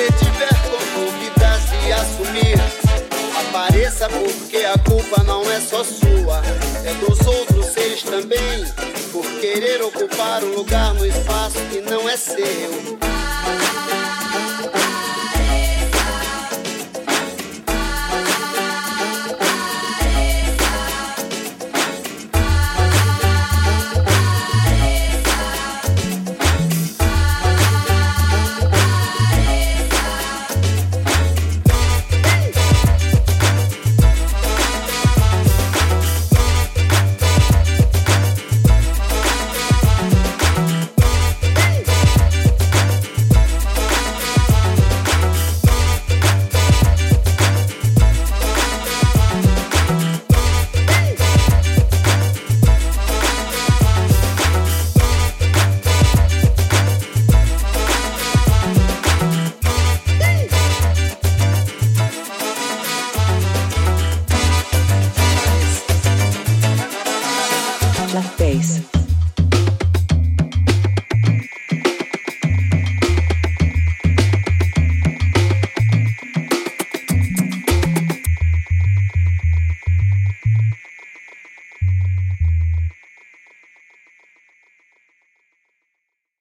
você tiver como me se assumir, apareça porque a culpa não é só sua, é dos outros seres também, por querer ocupar um lugar no espaço que não é seu. left bass.